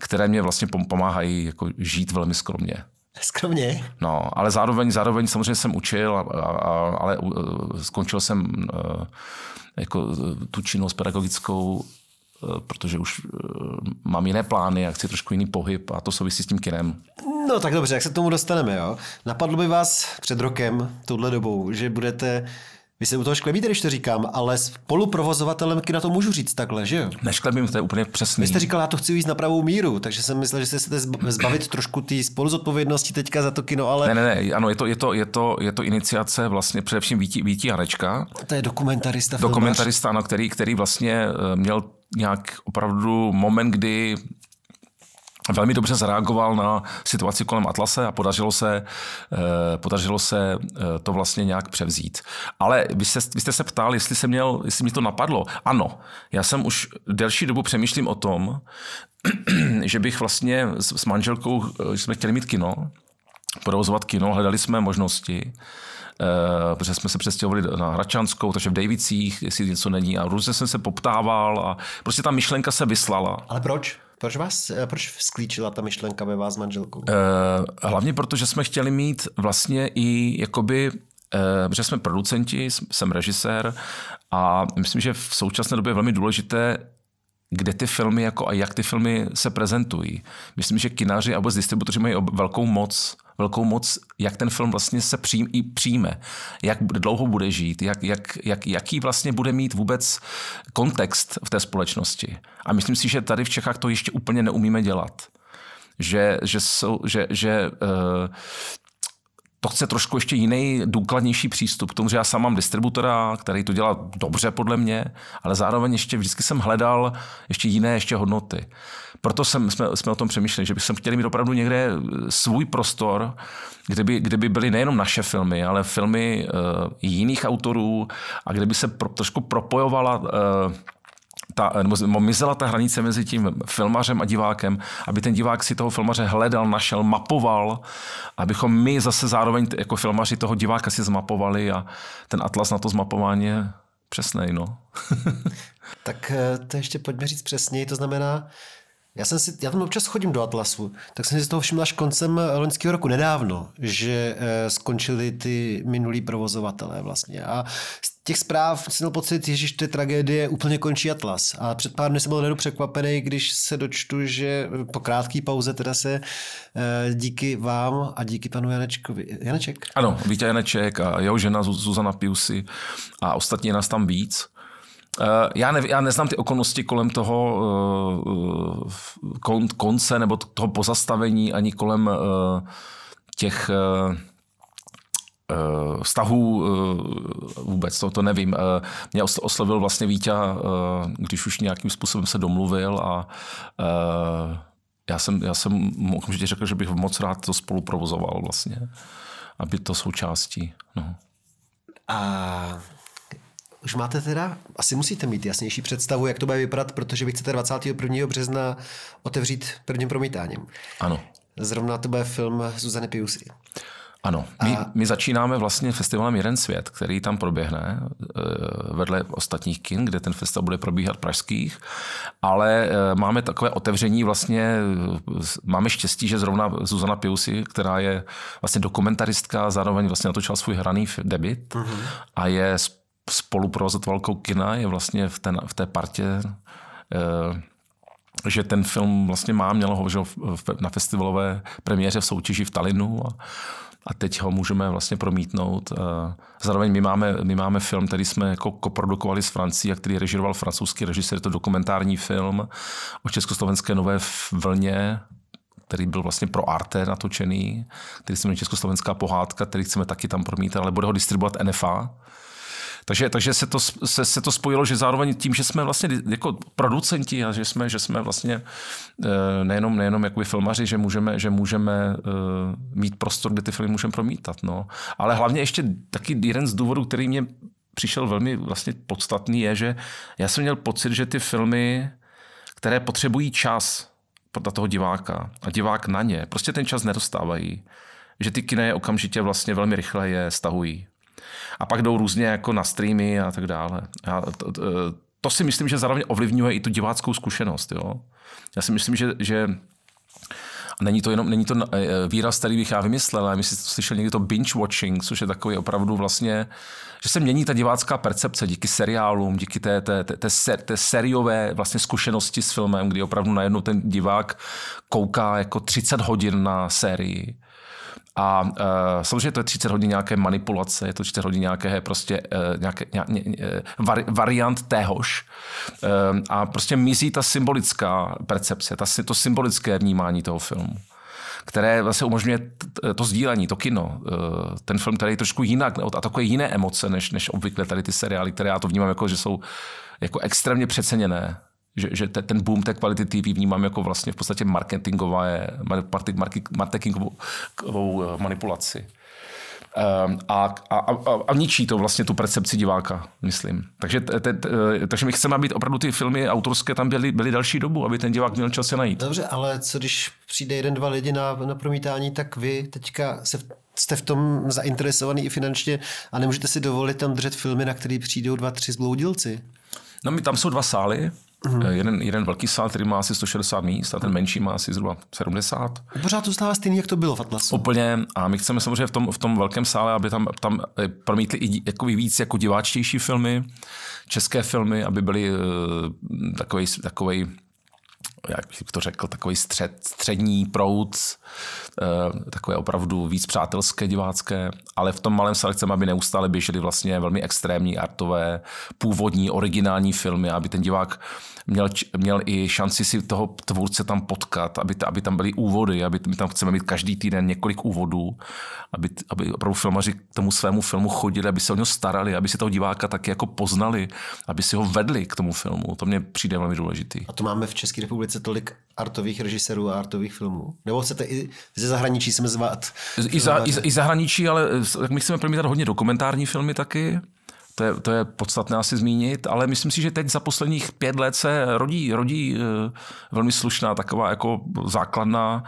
které mě vlastně pom- pomáhají jako žít velmi skromně. Skromně. No, ale zároveň, zároveň samozřejmě jsem učil, a, a, a, ale uh, skončil jsem uh, jako uh, tu činnost pedagogickou, protože už mám jiné plány a chci trošku jiný pohyb a to souvisí s tím kinem. No tak dobře, jak se k tomu dostaneme, jo? Napadlo by vás před rokem, touhle dobou, že budete, vy se u toho šklebíte, když to říkám, ale spoluprovozovatelem kina to můžu říct takhle, že jo? Nešklebím, to je úplně přesný. Vy jste říkal, já to chci víc na pravou míru, takže jsem myslel, že se chcete zb- zbavit trošku té spoluzodpovědnosti teďka za to kino, ale Ne, ne, ne, ano, je to, je to, je to, je to iniciace vlastně především Víti, Víti Janečka, to je dokumentarista, dokumentarista, ano, který, který vlastně eh, měl nějak opravdu moment, kdy velmi dobře zareagoval na situaci kolem Atlase a podařilo se, eh, podařilo se eh, to vlastně nějak převzít. Ale vy, se, vy jste se ptal, jestli, jsem měl, jestli mě to napadlo. Ano, já jsem už delší dobu přemýšlím o tom, že bych vlastně s, s manželkou, eh, že jsme chtěli mít kino, provozovat kino, hledali jsme možnosti, protože jsme se přestěhovali na Hračanskou, takže v Davicích, jestli něco není a různě jsem se poptával a prostě ta myšlenka se vyslala. Ale proč? Proč vás, eh, proč sklíčila ta myšlenka ve vás s manželkou? Eh, hlavně proto, že jsme chtěli mít vlastně i jakoby eh, protože jsme producenti, jsem režisér a myslím, že v současné době je velmi důležité, kde ty filmy jako a jak ty filmy se prezentují. Myslím, že kinaři a vůbec distributoři mají velkou moc, velkou moc, jak ten film vlastně se přijím, i přijme, jak dlouho bude žít, jak, jak, jak, jaký vlastně bude mít vůbec kontext v té společnosti. A myslím si, že tady v Čechách to ještě úplně neumíme dělat. Že, že, jsou, že, že uh, to chce trošku ještě jiný, důkladnější přístup k tomu, že já sám mám distributora, který to dělá dobře podle mě, ale zároveň ještě vždycky jsem hledal ještě jiné ještě hodnoty. Proto jsem, jsme, jsme o tom přemýšleli, že bychom chtěli mít opravdu někde svůj prostor, kde by, kde by byly nejenom naše filmy, ale filmy uh, jiných autorů a kde by se pro, trošku propojovala uh, ta, nebo mizela ta hranice mezi tím filmařem a divákem, aby ten divák si toho filmaře hledal, našel, mapoval, abychom my zase zároveň jako filmaři toho diváka si zmapovali a ten atlas na to zmapování je přesnej, no. Tak eh, to ještě pojďme říct přesněji, to znamená, já jsem si, já tam občas chodím do Atlasu, tak jsem si z toho všiml až koncem eh, loňského roku, nedávno, že eh, skončili ty minulí provozovatelé vlastně. A z těch zpráv jsem měl pocit, to je tragédie, úplně končí Atlas. A před pár dny jsem byl najednou překvapený, když se dočtu, že po krátké pauze teda se eh, díky vám a díky panu Janečkovi, Janeček? Ano, Vítě Janeček a jeho žena Zu- Zuzana Piusy a ostatní je nás tam víc. Eh, Já, ne, já neznám ty okolnosti kolem toho uh, kon, konce nebo toho pozastavení ani kolem těch vztahů vůbec, to, to nevím. Mě os- oslovil vlastně Vítě, když už nějakým způsobem se domluvil a já jsem, já jsem mu okamžitě řekl, že bych moc rád to spolu provozoval vlastně, aby to součástí. No. A už máte teda, asi musíte mít jasnější představu, jak to bude vypadat, protože vy chcete 21. března otevřít prvním promítáním. Ano. Zrovna to bude film Zuzany Piusy. Ano, my, my začínáme vlastně festivalem Jeden svět, který tam proběhne eh, vedle ostatních kin, kde ten festival bude probíhat pražských, ale eh, máme takové otevření vlastně, máme štěstí, že zrovna Zuzana Piusy, která je vlastně dokumentaristka, zároveň vlastně natočila svůj hraný debit mm-hmm. a je spoluprovozovatelkou kina, je vlastně v, ten, v té partě eh, že ten film vlastně má, mělo ho že, na festivalové premiéře v soutěži v Talinu a, a teď ho můžeme vlastně promítnout. Eh, Zároveň my máme, my máme film, který jsme jako koprodukovali s Francií a který režiroval francouzský režisér, je to dokumentární film o československé nové vlně, který byl vlastně pro Arte natočený, který se jmenuje Československá pohádka, který chceme taky tam promítat, ale bude ho distribuovat NFA. Takže, takže se, to, se, se to spojilo, že zároveň tím, že jsme vlastně jako producenti a že jsme, že jsme vlastně eh, nejenom, nejenom jakoby filmaři, že můžeme, že můžeme eh, mít prostor, kde ty filmy můžeme promítat. No. Ale hlavně ještě taky jeden z důvodů, který mě přišel velmi vlastně podstatný, je, že já jsem měl pocit, že ty filmy, které potřebují čas na toho diváka a divák na ně. Prostě ten čas nedostávají. Že ty kina je okamžitě vlastně velmi rychle je stahují. A pak jdou různě jako na streamy a tak dále. A to, to, to si myslím, že zároveň ovlivňuje i tu diváckou zkušenost. Jo? Já si myslím, že, že není to jenom není to eh, výraz, který bych já vymyslel, ale myslím, že slyšel někdy to binge watching, což je takový opravdu vlastně, že se mění ta divácká percepce díky seriálům, díky té, té, té, té, ser, té seriové vlastně zkušenosti s filmem, kdy opravdu najednou ten divák kouká jako 30 hodin na sérii a uh, samozřejmě to je 30 hodin nějaké manipulace, je to 30 hodin nějaké prostě uh, nějaké, ně, ně, vari, variant téhož. Uh, a prostě mizí ta symbolická percepce, ta, to symbolické vnímání toho filmu které vlastně umožňuje to sdílení, to kino. Ten film, který je trošku jinak a takové jiné emoce, než, než obvykle tady ty seriály, které já to vnímám jako, že jsou jako extrémně přeceněné že, že ten boom té kvality TV vnímám jako vlastně v podstatě marketingová, marketingovou eh, manipulaci. Ehm, a, a, a, a ničí to vlastně tu percepci diváka, myslím. Takže, te, te, takže my chceme, aby opravdu ty filmy autorské tam byly, byly další dobu, aby ten divák měl čas se najít. Dobře, ale co když přijde jeden, dva lidi na, na promítání, tak vy teďka se v, jste v tom zainteresovaný i finančně a nemůžete si dovolit tam držet filmy, na který přijdou dva, tři zbloudilci? No my tam jsou dva sály, Mm-hmm. Jeden, jeden velký sál, který má asi 160 míst a ten menší má asi zhruba 70. Pořád to zůstává stejný, jak to bylo v Atlasu. Úplně. A my chceme samozřejmě v tom, v tom velkém sále, aby tam, tam eh, promítli i jako víc jako diváčtější filmy, české filmy, aby byly uh, takový, takový jak bych to řekl, takový střed, střední proud, eh, takové opravdu víc přátelské divácké, ale v tom malém sále chceme, aby neustále běžely vlastně velmi extrémní artové, původní, originální filmy, aby ten divák měl, měl i šanci si toho tvůrce tam potkat, aby, aby tam byly úvody, aby my tam chceme mít každý týden několik úvodů, aby, aby opravdu filmaři k tomu svému filmu chodili, aby se o něj starali, aby si toho diváka taky jako poznali, aby si ho vedli k tomu filmu. To mně přijde velmi důležitý. A to máme v České republice tolik artových režisérů a artových filmů? Nebo chcete i ze zahraničí sem zvat? I, za, i, i zahraničí, ale my chceme promítat hodně dokumentární filmy taky. To je, to je podstatné asi zmínit, ale myslím si, že teď za posledních pět let se rodí, rodí uh, velmi slušná taková jako základna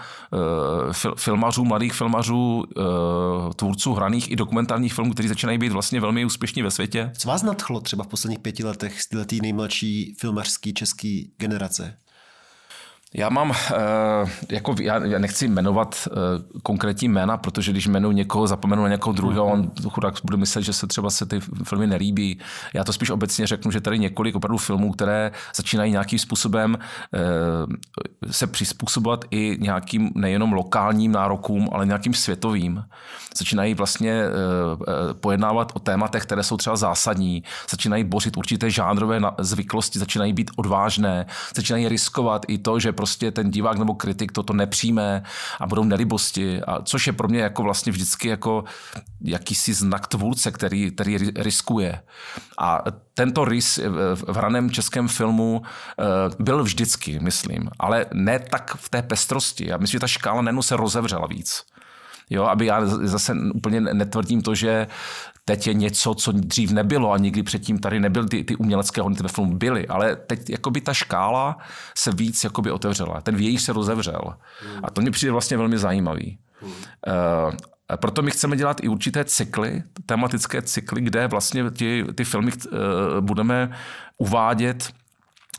fil, filmařů, mladých filmařů, uh, tvůrců hraných i dokumentárních filmů, kteří začínají být vlastně velmi úspěšní ve světě. Co vás nadchlo třeba v posledních pěti letech z této nejmladší filmařský český generace? Já mám, eh, jako, já nechci jmenovat eh, konkrétní jména, protože když jmenuji někoho, zapomenu na někoho druhého, on chudák bude myslet, že se třeba se ty filmy nelíbí. Já to spíš obecně řeknu, že tady několik opravdu filmů, které začínají nějakým způsobem eh, se přizpůsobovat i nějakým nejenom lokálním nárokům, ale nějakým světovým. Začínají vlastně pojednávat o tématech, které jsou třeba zásadní, začínají bořit určité žánrové zvyklosti, začínají být odvážné, začínají riskovat i to, že prostě ten divák nebo kritik toto nepřijme a budou nelibosti, a což je pro mě jako vlastně vždycky jako jakýsi znak tvůrce, který, který riskuje. A tento rys v hraném českém filmu eh, byl vždycky, myslím, ale ne tak v té pestrosti. Já myslím, že ta škála nenu se rozevřela víc. Jo, aby já zase úplně netvrdím to, že teď je něco, co dřív nebylo a nikdy předtím tady nebyly ty, ty umělecké hodnoty ve filmu byly, ale teď jakoby ta škála se víc jakoby otevřela. Ten vějíř se rozevřel. A to mě přijde vlastně velmi zajímavý. Uh, proto my chceme dělat i určité cykly, tematické cykly, kde vlastně ty, ty filmy uh, budeme uvádět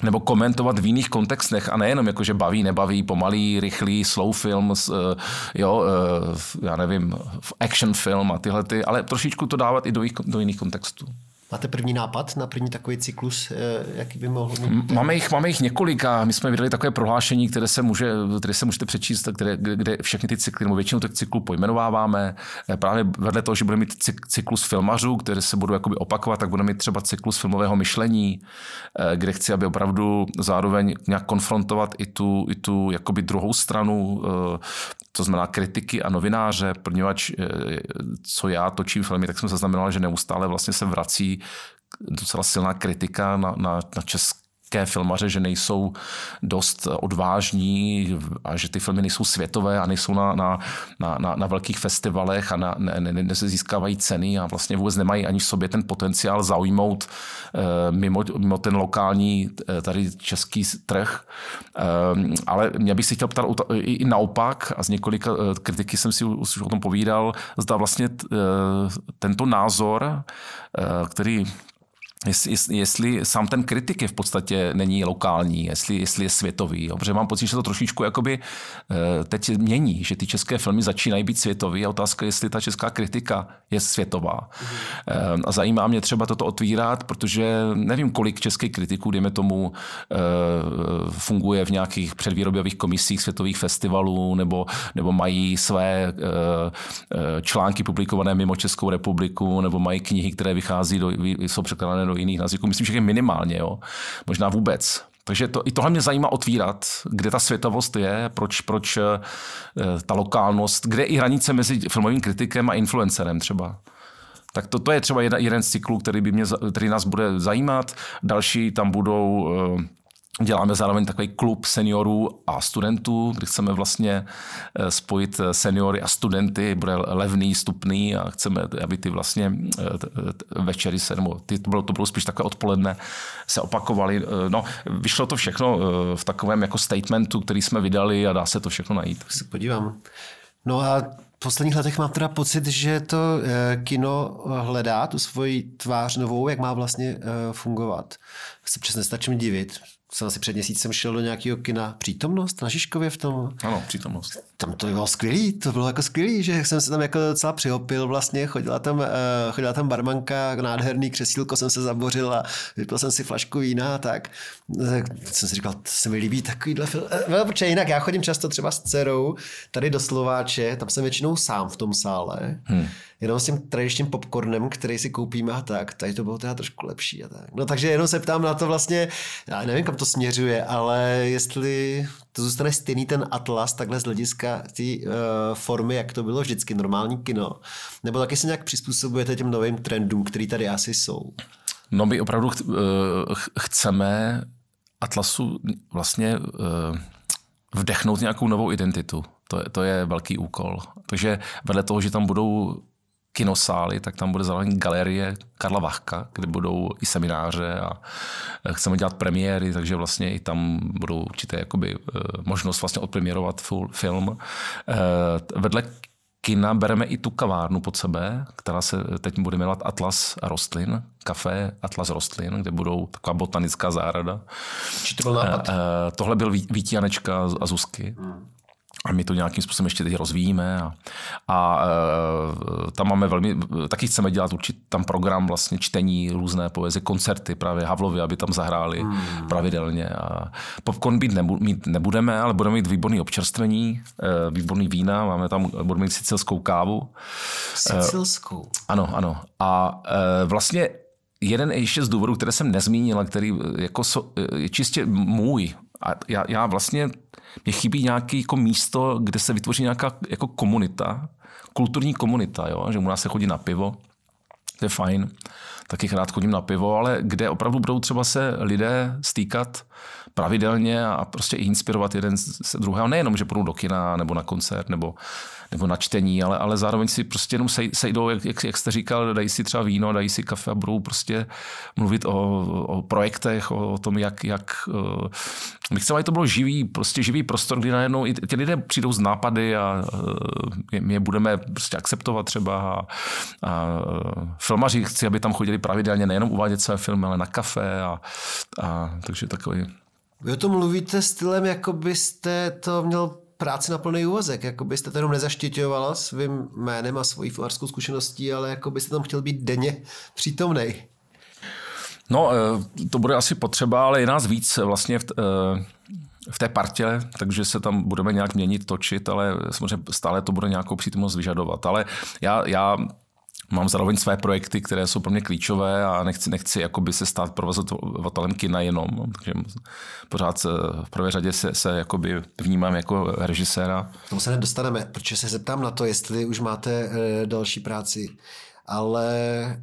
nebo komentovat v jiných kontextech a nejenom jako, že baví, nebaví, pomalý, rychlý, slow film, eh, jo, eh, já nevím, action film a tyhle ty, ale trošičku to dávat i do, do jiných kontextů. Máte první nápad na první takový cyklus, eh, jaký by mohl mít? Máme jich, máme jich několik a my jsme vydali takové prohlášení, které se, může, které se můžete přečíst, které, kde všechny ty cykly, nebo většinu těch cyklů pojmenováváme. Eh, právě vedle toho, že budeme mít cyklus filmařů, které se budou jakoby opakovat, tak budeme mít třeba cyklus filmového myšlení, eh, kde chci, aby opravdu zároveň nějak konfrontovat i tu, i tu jakoby druhou stranu, to znamená kritiky a novináře, poněvadž co já točím filmy, tak jsem zaznamenal, že neustále vlastně se vrací docela silná kritika na, na, na české české filmaře, že nejsou dost odvážní a že ty filmy nejsou světové a nejsou na, na, na, na, na velkých festivalech a ne, ne, ne, se získávají ceny a vlastně vůbec nemají ani v sobě ten potenciál zaujmout eh, mimo, mimo ten lokální eh, tady český trh. Eh, ale mě bych si chtěl ptat i, naopak a z několika kritiky jsem si už o tom povídal, zda vlastně tento názor, který Jestli, jestli sám ten kritik je v podstatě není lokální, jestli, jestli je světový. Jo? Protože mám pocit, že to trošičku jakoby eh, teď mění, že ty české filmy začínají být světový a otázka je, jestli ta česká kritika je světová. Mm. A zajímá mě třeba toto otvírat, protože nevím, kolik českých kritiků, dejme tomu, eh, funguje v nějakých předvýrobových komisích světových festivalů nebo, nebo mají své články publikované mimo Českou republiku nebo mají knihy, které vychází do, jsou překládané do jiných jazyků. Myslím, že je minimálně, jo. možná vůbec. Takže to, i tohle mě zajímá otvírat, kde ta světovost je, proč, proč eh, ta lokálnost, kde je i hranice mezi filmovým kritikem a influencerem třeba. Tak to, to je třeba jeden, jeden z cyklů, který, by mě, který nás bude zajímat. Další tam budou eh, Děláme zároveň takový klub seniorů a studentů, kdy chceme vlastně eh, spojit eh, seniory a studenty, bude levný, stupný a chceme, aby ty vlastně eh, večery se, nebo ty, to bylo, to bylo spíš takové odpoledne, se opakovaly. No, vyšlo to všechno v takovém jako statementu, který jsme vydali a dá se to všechno najít. Tak se podívám. No a v posledních letech mám teda pocit, že to kino hledá tu svoji tvář novou, jak má vlastně fungovat. Se přesně nestačím divit jsem asi před měsícem šel do nějakého kina Přítomnost na Žižkově v tom. Ano, Přítomnost. Tam to bylo skvělý, to bylo jako skvělý, že jsem se tam jako docela přihopil vlastně, chodila tam, uh, chodila tam barmanka, nádherný křesílko jsem se zabořil a vypil jsem si flašku vína a tak. tak jsem si říkal, to se mi líbí takovýhle film. Uh, protože jinak já chodím často třeba s dcerou tady do Slováče, tam jsem většinou sám v tom sále. Hmm jenom s tím tradičním popcornem, který si koupíme a tak, tady to bylo teda trošku lepší a tak. No takže jenom se ptám na to vlastně, já nevím, kam to směřuje, ale jestli to zůstane stejný ten atlas takhle z hlediska té uh, formy, jak to bylo vždycky, normální kino, nebo taky se nějak přizpůsobujete těm novým trendům, které tady asi jsou? No my opravdu ch- uh, chceme Atlasu vlastně uh, vdechnout nějakou novou identitu. To je, to je velký úkol. Takže vedle toho, že tam budou kinosály, tak tam bude zároveň galerie Karla Vachka, kde budou i semináře a chceme dělat premiéry, takže vlastně i tam budou určité jakoby, eh, možnost vlastně odpremiérovat film. Eh, vedle kina bereme i tu kavárnu pod sebe, která se teď bude jmenovat Atlas rostlin, kafe Atlas rostlin, kde budou taková botanická zahrada. to byl nápad? Eh, tohle byl Vít Janečka a Zuzky. Hmm a my to nějakým způsobem ještě teď rozvíjíme a, a e, tam máme velmi, taky chceme dělat určitý tam program vlastně čtení, různé poezie, koncerty právě Havlovi, aby tam zahráli hmm. pravidelně a popcorn být, nebu, mít nebudeme, ale budeme mít výborný občerstvení, e, výborný vína, máme tam, budeme mít sicilskou kávu. Sicilskou? E, ano, ano. A e, vlastně jeden ještě z důvodů, které jsem nezmínil, který jako so, je čistě můj, a já, já vlastně mě chybí nějaké jako místo, kde se vytvoří nějaká jako komunita, kulturní komunita, jo? že u nás se chodí na pivo, to je fajn, taky rád chodím na pivo, ale kde opravdu budou třeba se lidé stýkat pravidelně a prostě inspirovat jeden z druhého. Nejenom, že půjdou do kina nebo na koncert nebo nebo na čtení, ale, ale zároveň si prostě jenom sejdou, jak, jak, jak jste říkal, dají si třeba víno, dají si kafe a budou prostě mluvit o, o projektech, o, o tom, jak, jak uh, my chceme, aby to bylo živý, prostě živý prostor, kdy najednou i ti lidé přijdou z nápady a uh, my je budeme prostě akceptovat třeba a, a filmaři chci, aby tam chodili pravidelně nejenom uvádět své filmy, ale na kafe a, a takže takový vy o tom mluvíte stylem, jako byste to měl práci na plný úvazek, jako byste to jenom nezaštiťovala svým jménem a svojí filarskou zkušeností, ale jako byste tam chtěl být denně přítomný. No, eh, to bude asi potřeba, ale je nás víc vlastně v, eh, v té partě, takže se tam budeme nějak měnit, točit, ale samozřejmě stále to bude nějakou přítomnost vyžadovat. Ale já, já Mám zároveň své projekty, které jsou pro mě klíčové a nechci, nechci jakoby se stát provozovatelem kina jenom. Takže pořád se, v prvé řadě se, se jakoby vnímám jako režiséra. Tomu se nedostaneme, protože se zeptám na to, jestli už máte e, další práci. Ale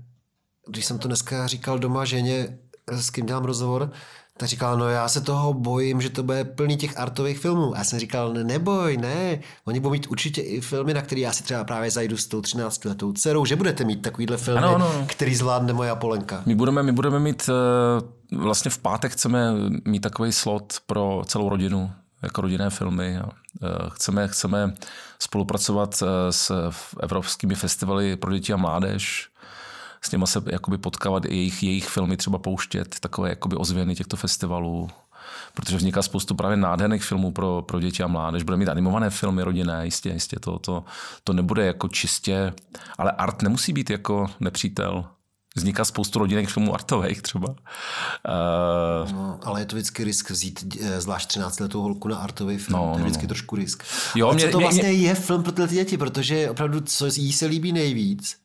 když jsem to dneska říkal doma ženě, s kým dělám rozhovor, tak říkala, no já se toho bojím, že to bude plný těch artových filmů. A já jsem říkal, ne, neboj, ne, oni budou mít určitě i filmy, na které já si třeba právě zajdu s tou 13 letou dcerou, že budete mít takovýhle filmy, ano, ano. který zvládne moje Polenka. My budeme, my budeme mít, eh, vlastně v pátek chceme mít takový slot pro celou rodinu, jako rodinné filmy. Eh, chceme, chceme spolupracovat eh, s evropskými festivaly pro děti a mládež, s nimi se jakoby potkávat, jejich, jejich filmy třeba pouštět, takové jakoby ozvěny těchto festivalů, protože vzniká spoustu právě nádherných filmů pro, pro děti a mládež. Bude mít animované filmy rodinné, jistě, jistě to, to, to nebude jako čistě, ale art nemusí být jako nepřítel. Vzniká spoustu rodinných filmů artových třeba. Uh, no, ale je to vždycky risk vzít eh, zvlášť 13 letou holku na artový film. No, to je no, vždycky no. trošku risk. Jo, a mě, co to mě, vlastně mě... je film pro ty děti, protože opravdu, co jí se líbí nejvíc,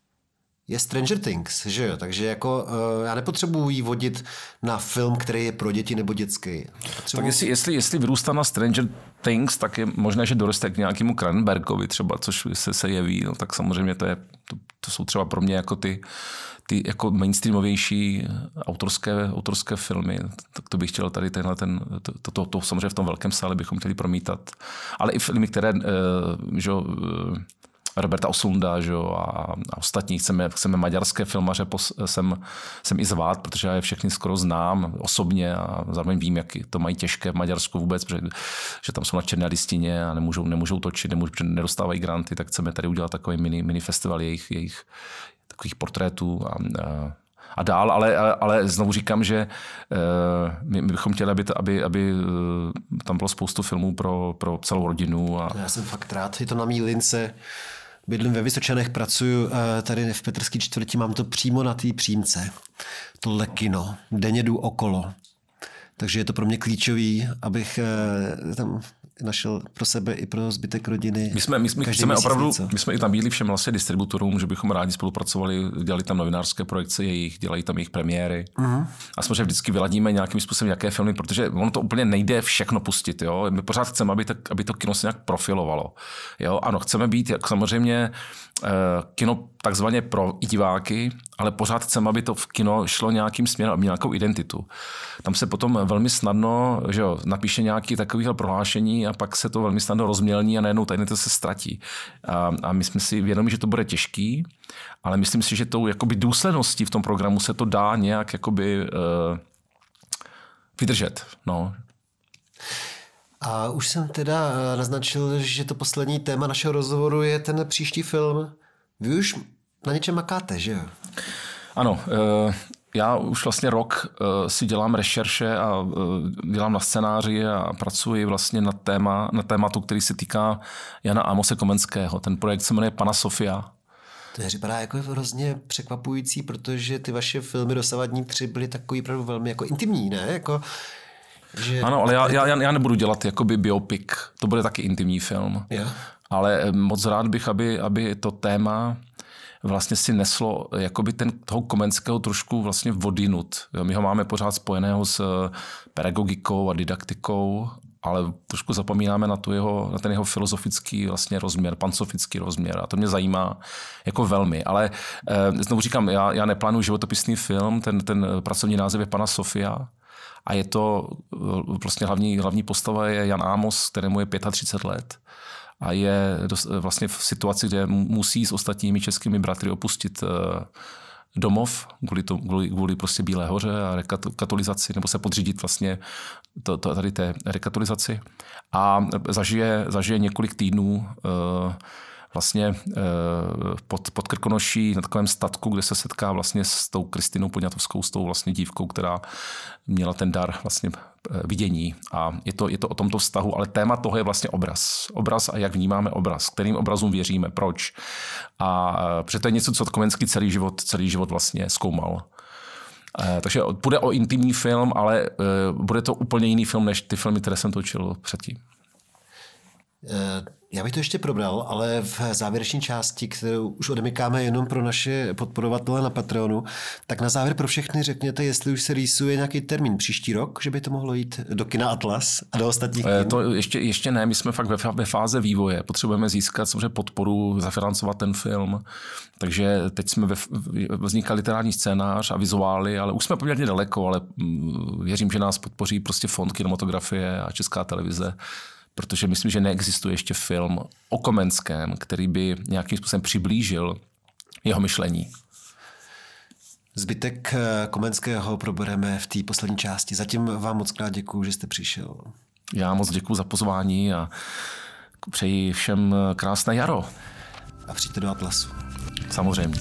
je Stranger Things, že jo? Takže jako uh, já nepotřebuji jí vodit na film, který je pro děti nebo dětský. Potřebuji... Tak jestli, jestli, jestli vyrůstá na Stranger Things, tak je možné, že doroste k nějakému Cranbergovi třeba, což se, se jeví, no, tak samozřejmě to, je, to, to jsou třeba pro mě jako ty, ty jako mainstreamovější autorské, autorské filmy, tak to bych chtěl tady tenhle ten, to, to, to, to samozřejmě v tom velkém sále bychom chtěli promítat. Ale i filmy, které, uh, že, uh, Roberta Osunda že jo, a, a ostatní. Chceme, chceme maďarské filmaře pos, sem, sem i zvát, protože já je všechny skoro znám osobně a zároveň vím, jak to mají těžké v Maďarsku vůbec, protože, že tam jsou na černé listině a nemůžou, nemůžou točit, nemůžou, nedostávají granty, tak chceme tady udělat takový mini, mini festival jejich, jejich takových portrétů a, a a dál, ale, ale znovu říkám, že uh, my, my bychom chtěli, aby, aby, aby uh, tam bylo spoustu filmů pro, pro celou rodinu. A... Já jsem fakt rád, je to na mý lince. Bydlím ve Vysočanech, pracuji eh, tady v Petrský čtvrti, mám to přímo na té přímce. Tohle kino, denně jdu okolo. Takže je to pro mě klíčový, abych eh, tam našel pro sebe i pro zbytek rodiny. My jsme, my, my chceme opravdu, něco. my jsme i tam bídli všem vlastně distributorům, že bychom rádi spolupracovali, dělali tam novinářské projekce jejich, dělají tam jejich premiéry. Uh-huh. A samozřejmě vždycky vyladíme nějakým způsobem, jaké filmy, protože ono to úplně nejde všechno pustit. Jo? My pořád chceme, aby to, aby to kino se nějak profilovalo. Jo? Ano, chceme být jak samozřejmě kino takzvaně pro diváky, ale pořád chceme, aby to v kino šlo nějakým směrem, aby nějakou identitu. Tam se potom velmi snadno že jo, napíše nějaký takovýhle prohlášení a pak se to velmi snadno rozmělní a najednou ta identita se ztratí. A, a my jsme si vědomi, že to bude těžký, ale myslím si, že tou jakoby důsledností v tom programu se to dá nějak jakoby, uh, vydržet. No. A už jsem teda eh, naznačil, že to poslední téma našeho rozhovoru je ten příští film. Vy už na něčem makáte, že jo? Ano, eh, já už vlastně rok eh, si dělám rešerše a dělám na scénáři a pracuji vlastně na, téma, na tématu, který se týká Jana Amose Komenského. Ten projekt se jmenuje Pana Sofia. To je připadá jako hrozně překvapující, protože ty vaše filmy dosavadní tři byly takový opravdu velmi jako intimní, ne? Jako, že... Ano, ale já, já, já nebudu dělat jakoby biopik. To bude taky intimní film. Yeah. Ale moc rád bych, aby, aby to téma vlastně si neslo jakoby ten, toho Komenského trošku vlastně vodinut. My ho máme pořád spojeného s eh, pedagogikou a didaktikou, ale trošku zapomínáme na, tu jeho, na ten jeho filozofický vlastně rozměr, pansofický rozměr a to mě zajímá jako velmi. Ale e, znovu říkám, já, já neplánuji životopisný film, ten, ten pracovní název je Pana Sofia a je to eh, vlastně hlavní, hlavní postava je Jan Amos, kterému je 35 let a je vlastně v situaci, kde musí s ostatními českými bratry opustit eh, domov kvůli, to, kvůli, kvůli prostě Bílé hoře a rekatolizaci, nebo se podřídit vlastně to, to, tady té rekatolizaci. A zažije, zažije několik týdnů uh, vlastně eh, pod, pod Krkonoší na takovém statku, kde se setká vlastně s tou Kristinou Podňatovskou, s tou vlastně dívkou, která měla ten dar vlastně eh, vidění. A je to, je to o tomto vztahu, ale téma toho je vlastně obraz. Obraz a jak vnímáme obraz, kterým obrazům věříme, proč. A eh, protože to je něco, co Komenský celý život, celý život vlastně zkoumal. Takže bude o intimní film, ale bude to úplně jiný film, než ty filmy, které jsem točil předtím. Já bych to ještě probral, ale v závěrečné části, kterou už odemykáme jenom pro naše podporovatele na Patreonu, tak na závěr pro všechny řekněte, jestli už se rýsuje nějaký termín příští rok, že by to mohlo jít do kina Atlas a do ostatních kin. To ještě, ještě ne, my jsme fakt ve, ve fáze vývoje. Potřebujeme získat samozřejmě podporu, zafinancovat ten film. Takže teď jsme ve, vznikal literární scénář a vizuály, ale už jsme poměrně daleko, ale mm, věřím, že nás podpoří prostě fond kinematografie a česká televize protože myslím, že neexistuje ještě film o Komenském, který by nějakým způsobem přiblížil jeho myšlení. Zbytek eh, Komenského probereme v té poslední části. Zatím vám moc krát děkuji, že jste přišel. Já moc děkuji za pozvání a přeji všem eh, krásné jaro. A přijďte do Atlasu. Samozřejmě.